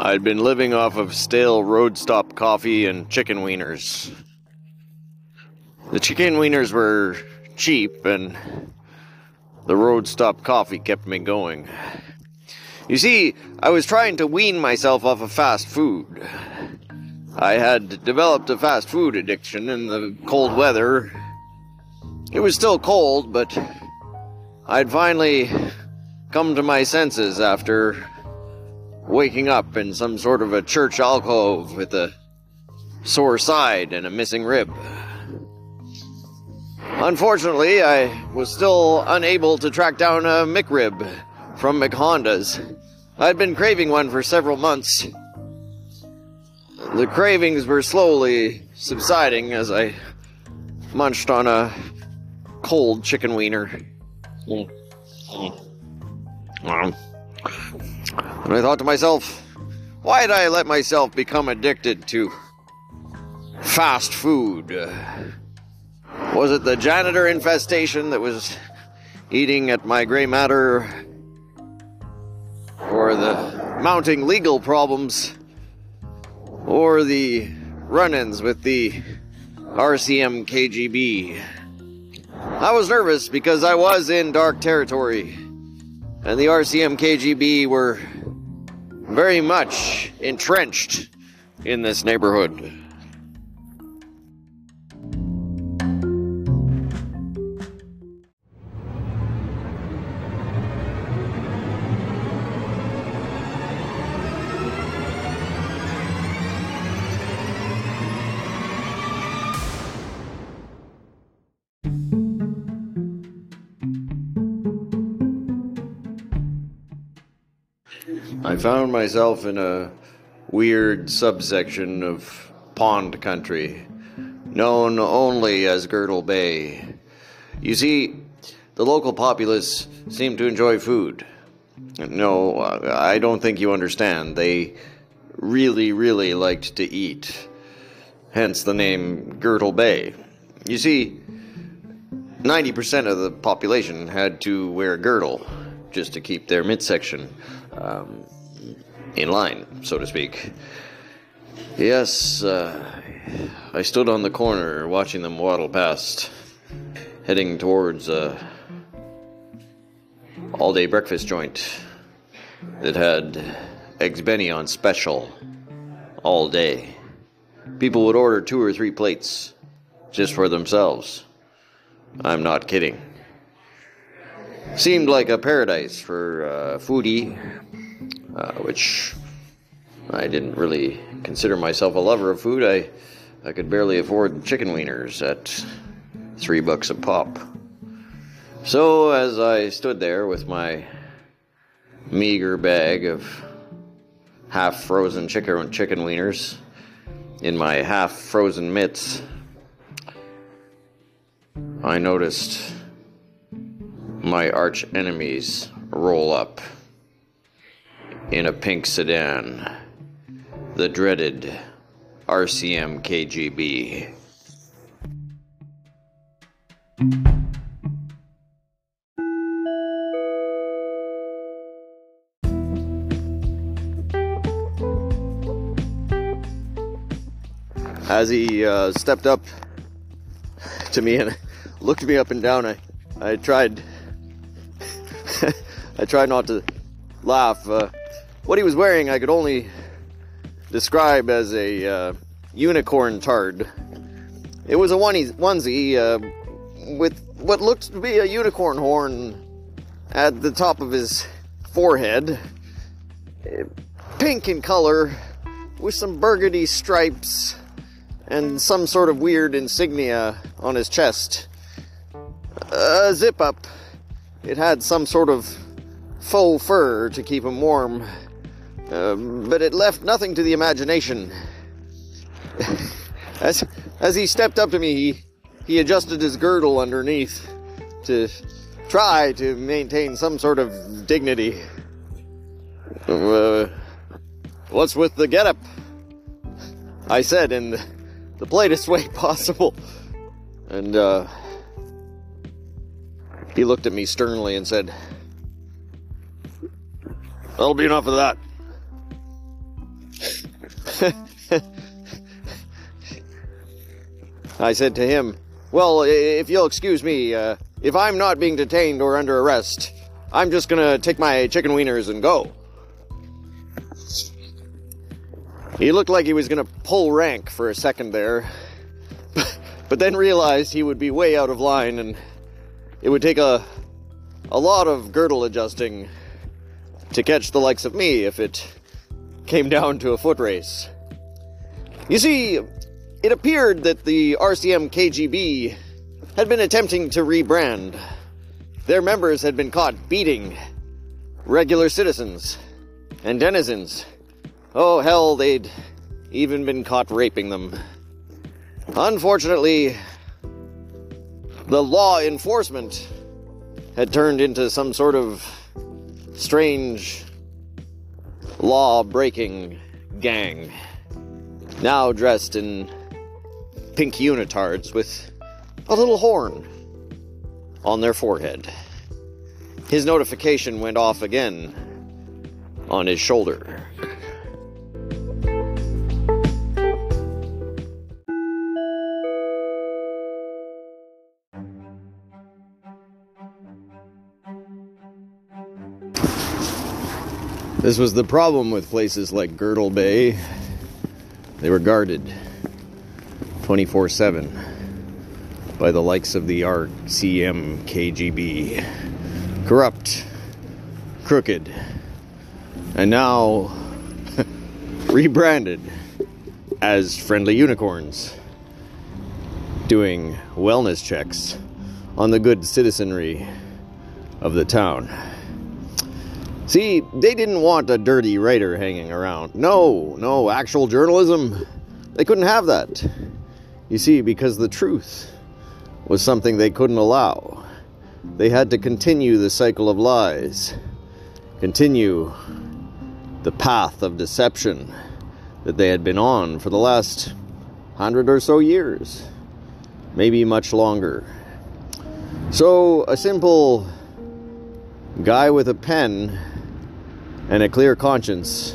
I'd been living off of stale road stop coffee and chicken wieners. The chicken wieners were cheap, and the road stop coffee kept me going. You see, I was trying to wean myself off of fast food. I had developed a fast food addiction in the cold weather. It was still cold, but I'd finally come to my senses after waking up in some sort of a church alcove with a sore side and a missing rib. Unfortunately, I was still unable to track down a McRib from McHonda's. I'd been craving one for several months. The cravings were slowly subsiding as I munched on a cold chicken wiener. Mm. Mm. Mm. And I thought to myself, why did I let myself become addicted to fast food? Was it the janitor infestation that was eating at my gray matter? Or the mounting legal problems? Or the run ins with the RCM KGB? I was nervous because I was in dark territory, and the RCM KGB were very much entrenched in this neighborhood. I found myself in a weird subsection of pond country, known only as Girdle Bay. You see, the local populace seem to enjoy food. No, I don't think you understand. They really, really liked to eat. Hence the name Girdle Bay. You see, 90% of the population had to wear a girdle just to keep their midsection um, in line, so to speak. Yes, uh, I stood on the corner watching them waddle past, heading towards a all day breakfast joint that had eggs Benny on special all day. People would order two or three plates just for themselves. I'm not kidding. Seemed like a paradise for uh, foodie, uh, which I didn't really consider myself a lover of food. I, I could barely afford chicken wieners at three bucks a pop. So as I stood there with my meager bag of half frozen chicken chicken wieners in my half frozen mitts, I noticed my arch enemies roll up in a pink sedan, the dreaded RCM KGB. As he uh, stepped up to me and looked me up and down, I, I tried I tried not to laugh. Uh, what he was wearing, I could only describe as a uh, unicorn tard. It was a onesie, onesie uh, with what looked to be a unicorn horn at the top of his forehead, pink in color, with some burgundy stripes and some sort of weird insignia on his chest. A zip up. It had some sort of faux fur to keep him warm, uh, but it left nothing to the imagination. as, as he stepped up to me, he, he adjusted his girdle underneath to try to maintain some sort of dignity. Uh, what's with the getup? I said in the, the politest way possible. And, uh, he looked at me sternly and said, That'll be enough of that. I said to him, Well, if you'll excuse me, uh, if I'm not being detained or under arrest, I'm just gonna take my chicken wieners and go. He looked like he was gonna pull rank for a second there, but then realized he would be way out of line and it would take a, a lot of girdle adjusting to catch the likes of me if it came down to a foot race. You see, it appeared that the RCM KGB had been attempting to rebrand. Their members had been caught beating regular citizens and denizens. Oh, hell, they'd even been caught raping them. Unfortunately, the law enforcement had turned into some sort of strange law breaking gang, now dressed in pink unitards with a little horn on their forehead. His notification went off again on his shoulder. This was the problem with places like Girdle Bay. They were guarded 24 7 by the likes of the RCM KGB. Corrupt, crooked, and now rebranded as friendly unicorns, doing wellness checks on the good citizenry of the town. See, they didn't want a dirty writer hanging around. No, no, actual journalism, they couldn't have that. You see, because the truth was something they couldn't allow. They had to continue the cycle of lies, continue the path of deception that they had been on for the last hundred or so years, maybe much longer. So, a simple guy with a pen and a clear conscience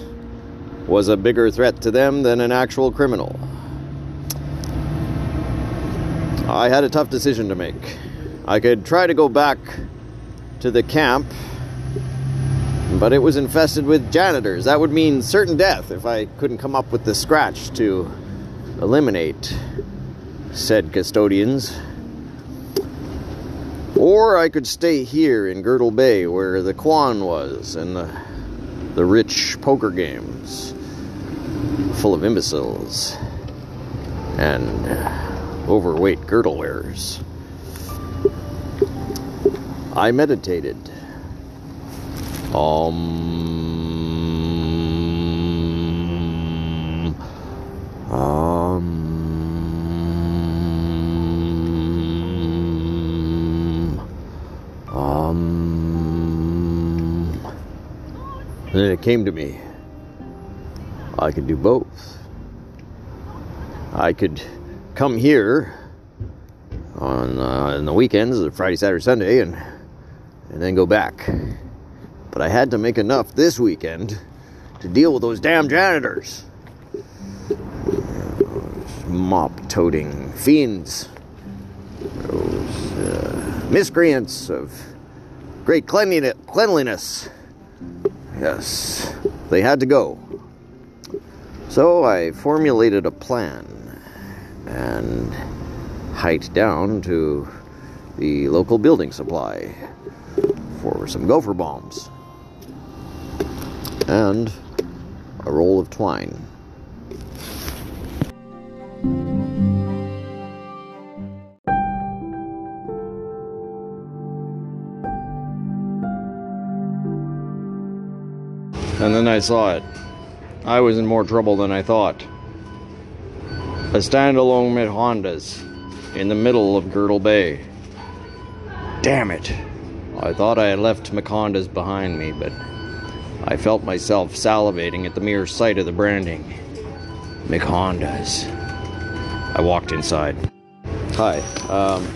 was a bigger threat to them than an actual criminal. I had a tough decision to make. I could try to go back to the camp, but it was infested with janitors. That would mean certain death if I couldn't come up with the scratch to eliminate said custodians. Or I could stay here in Girdle Bay where the Quan was and the the rich poker games full of imbeciles and overweight girdle wearers. I meditated. Um, it came to me. I could do both. I could come here on uh, on the weekends, Friday, Saturday, Sunday, and and then go back. But I had to make enough this weekend to deal with those damn janitors, mop-toting fiends, those uh, miscreants of great cleanliness. cleanliness. Yes, they had to go. So I formulated a plan and hiked down to the local building supply for some gopher bombs and a roll of twine. And then I saw it. I was in more trouble than I thought. A standalone McHondas in the middle of Girdle Bay. Damn it. I thought I had left McHondas behind me, but I felt myself salivating at the mere sight of the branding. McHondas. I walked inside. Hi. Um,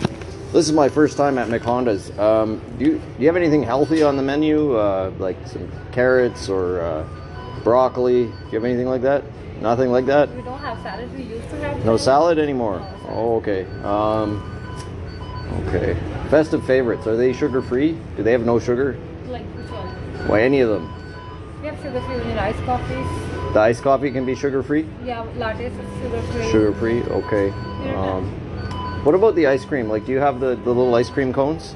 this is my first time at McHondas. Um, do, you, do you have anything healthy on the menu? Uh, like some carrots or uh, broccoli? Do you have anything like that? Nothing like that. We don't have salad. We used to have. No salad. anymore. Oh, okay. Um, okay. Festive favorites. Are they sugar free? Do they have no sugar? Like which one? Why any of them? We have sugar free vanilla iced coffees. The iced coffee can be sugar free. Yeah, lattes is sugar free. Sugar free. Okay. Um, what about the ice cream? Like, do you have the, the little ice cream cones?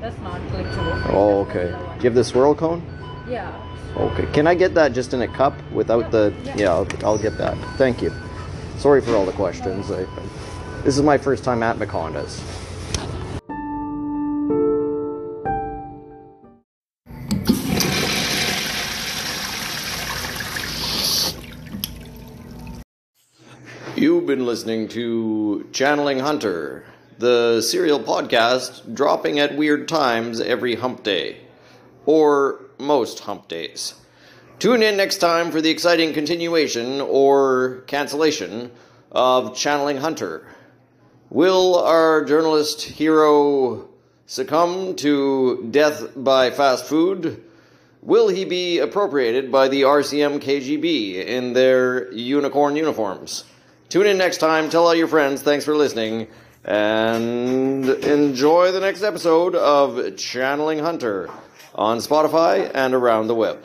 That's not like sugar. Oh, okay. Do you have the swirl cone? Yeah. Okay. Can I get that just in a cup without Yeah, the? yeah. Yeah, I'll, I'll get that. Thank you. Sorry for all the questions. I, I- this is my first time at McHondas. You've been listening to Channeling Hunter, the serial podcast dropping at weird times every hump day, or most hump days. Tune in next time for the exciting continuation or cancellation of Channeling Hunter. Will our journalist hero succumb to death by fast food? Will he be appropriated by the RCM KGB in their unicorn uniforms? Tune in next time. Tell all your friends. Thanks for listening. And enjoy the next episode of Channeling Hunter on Spotify and around the web.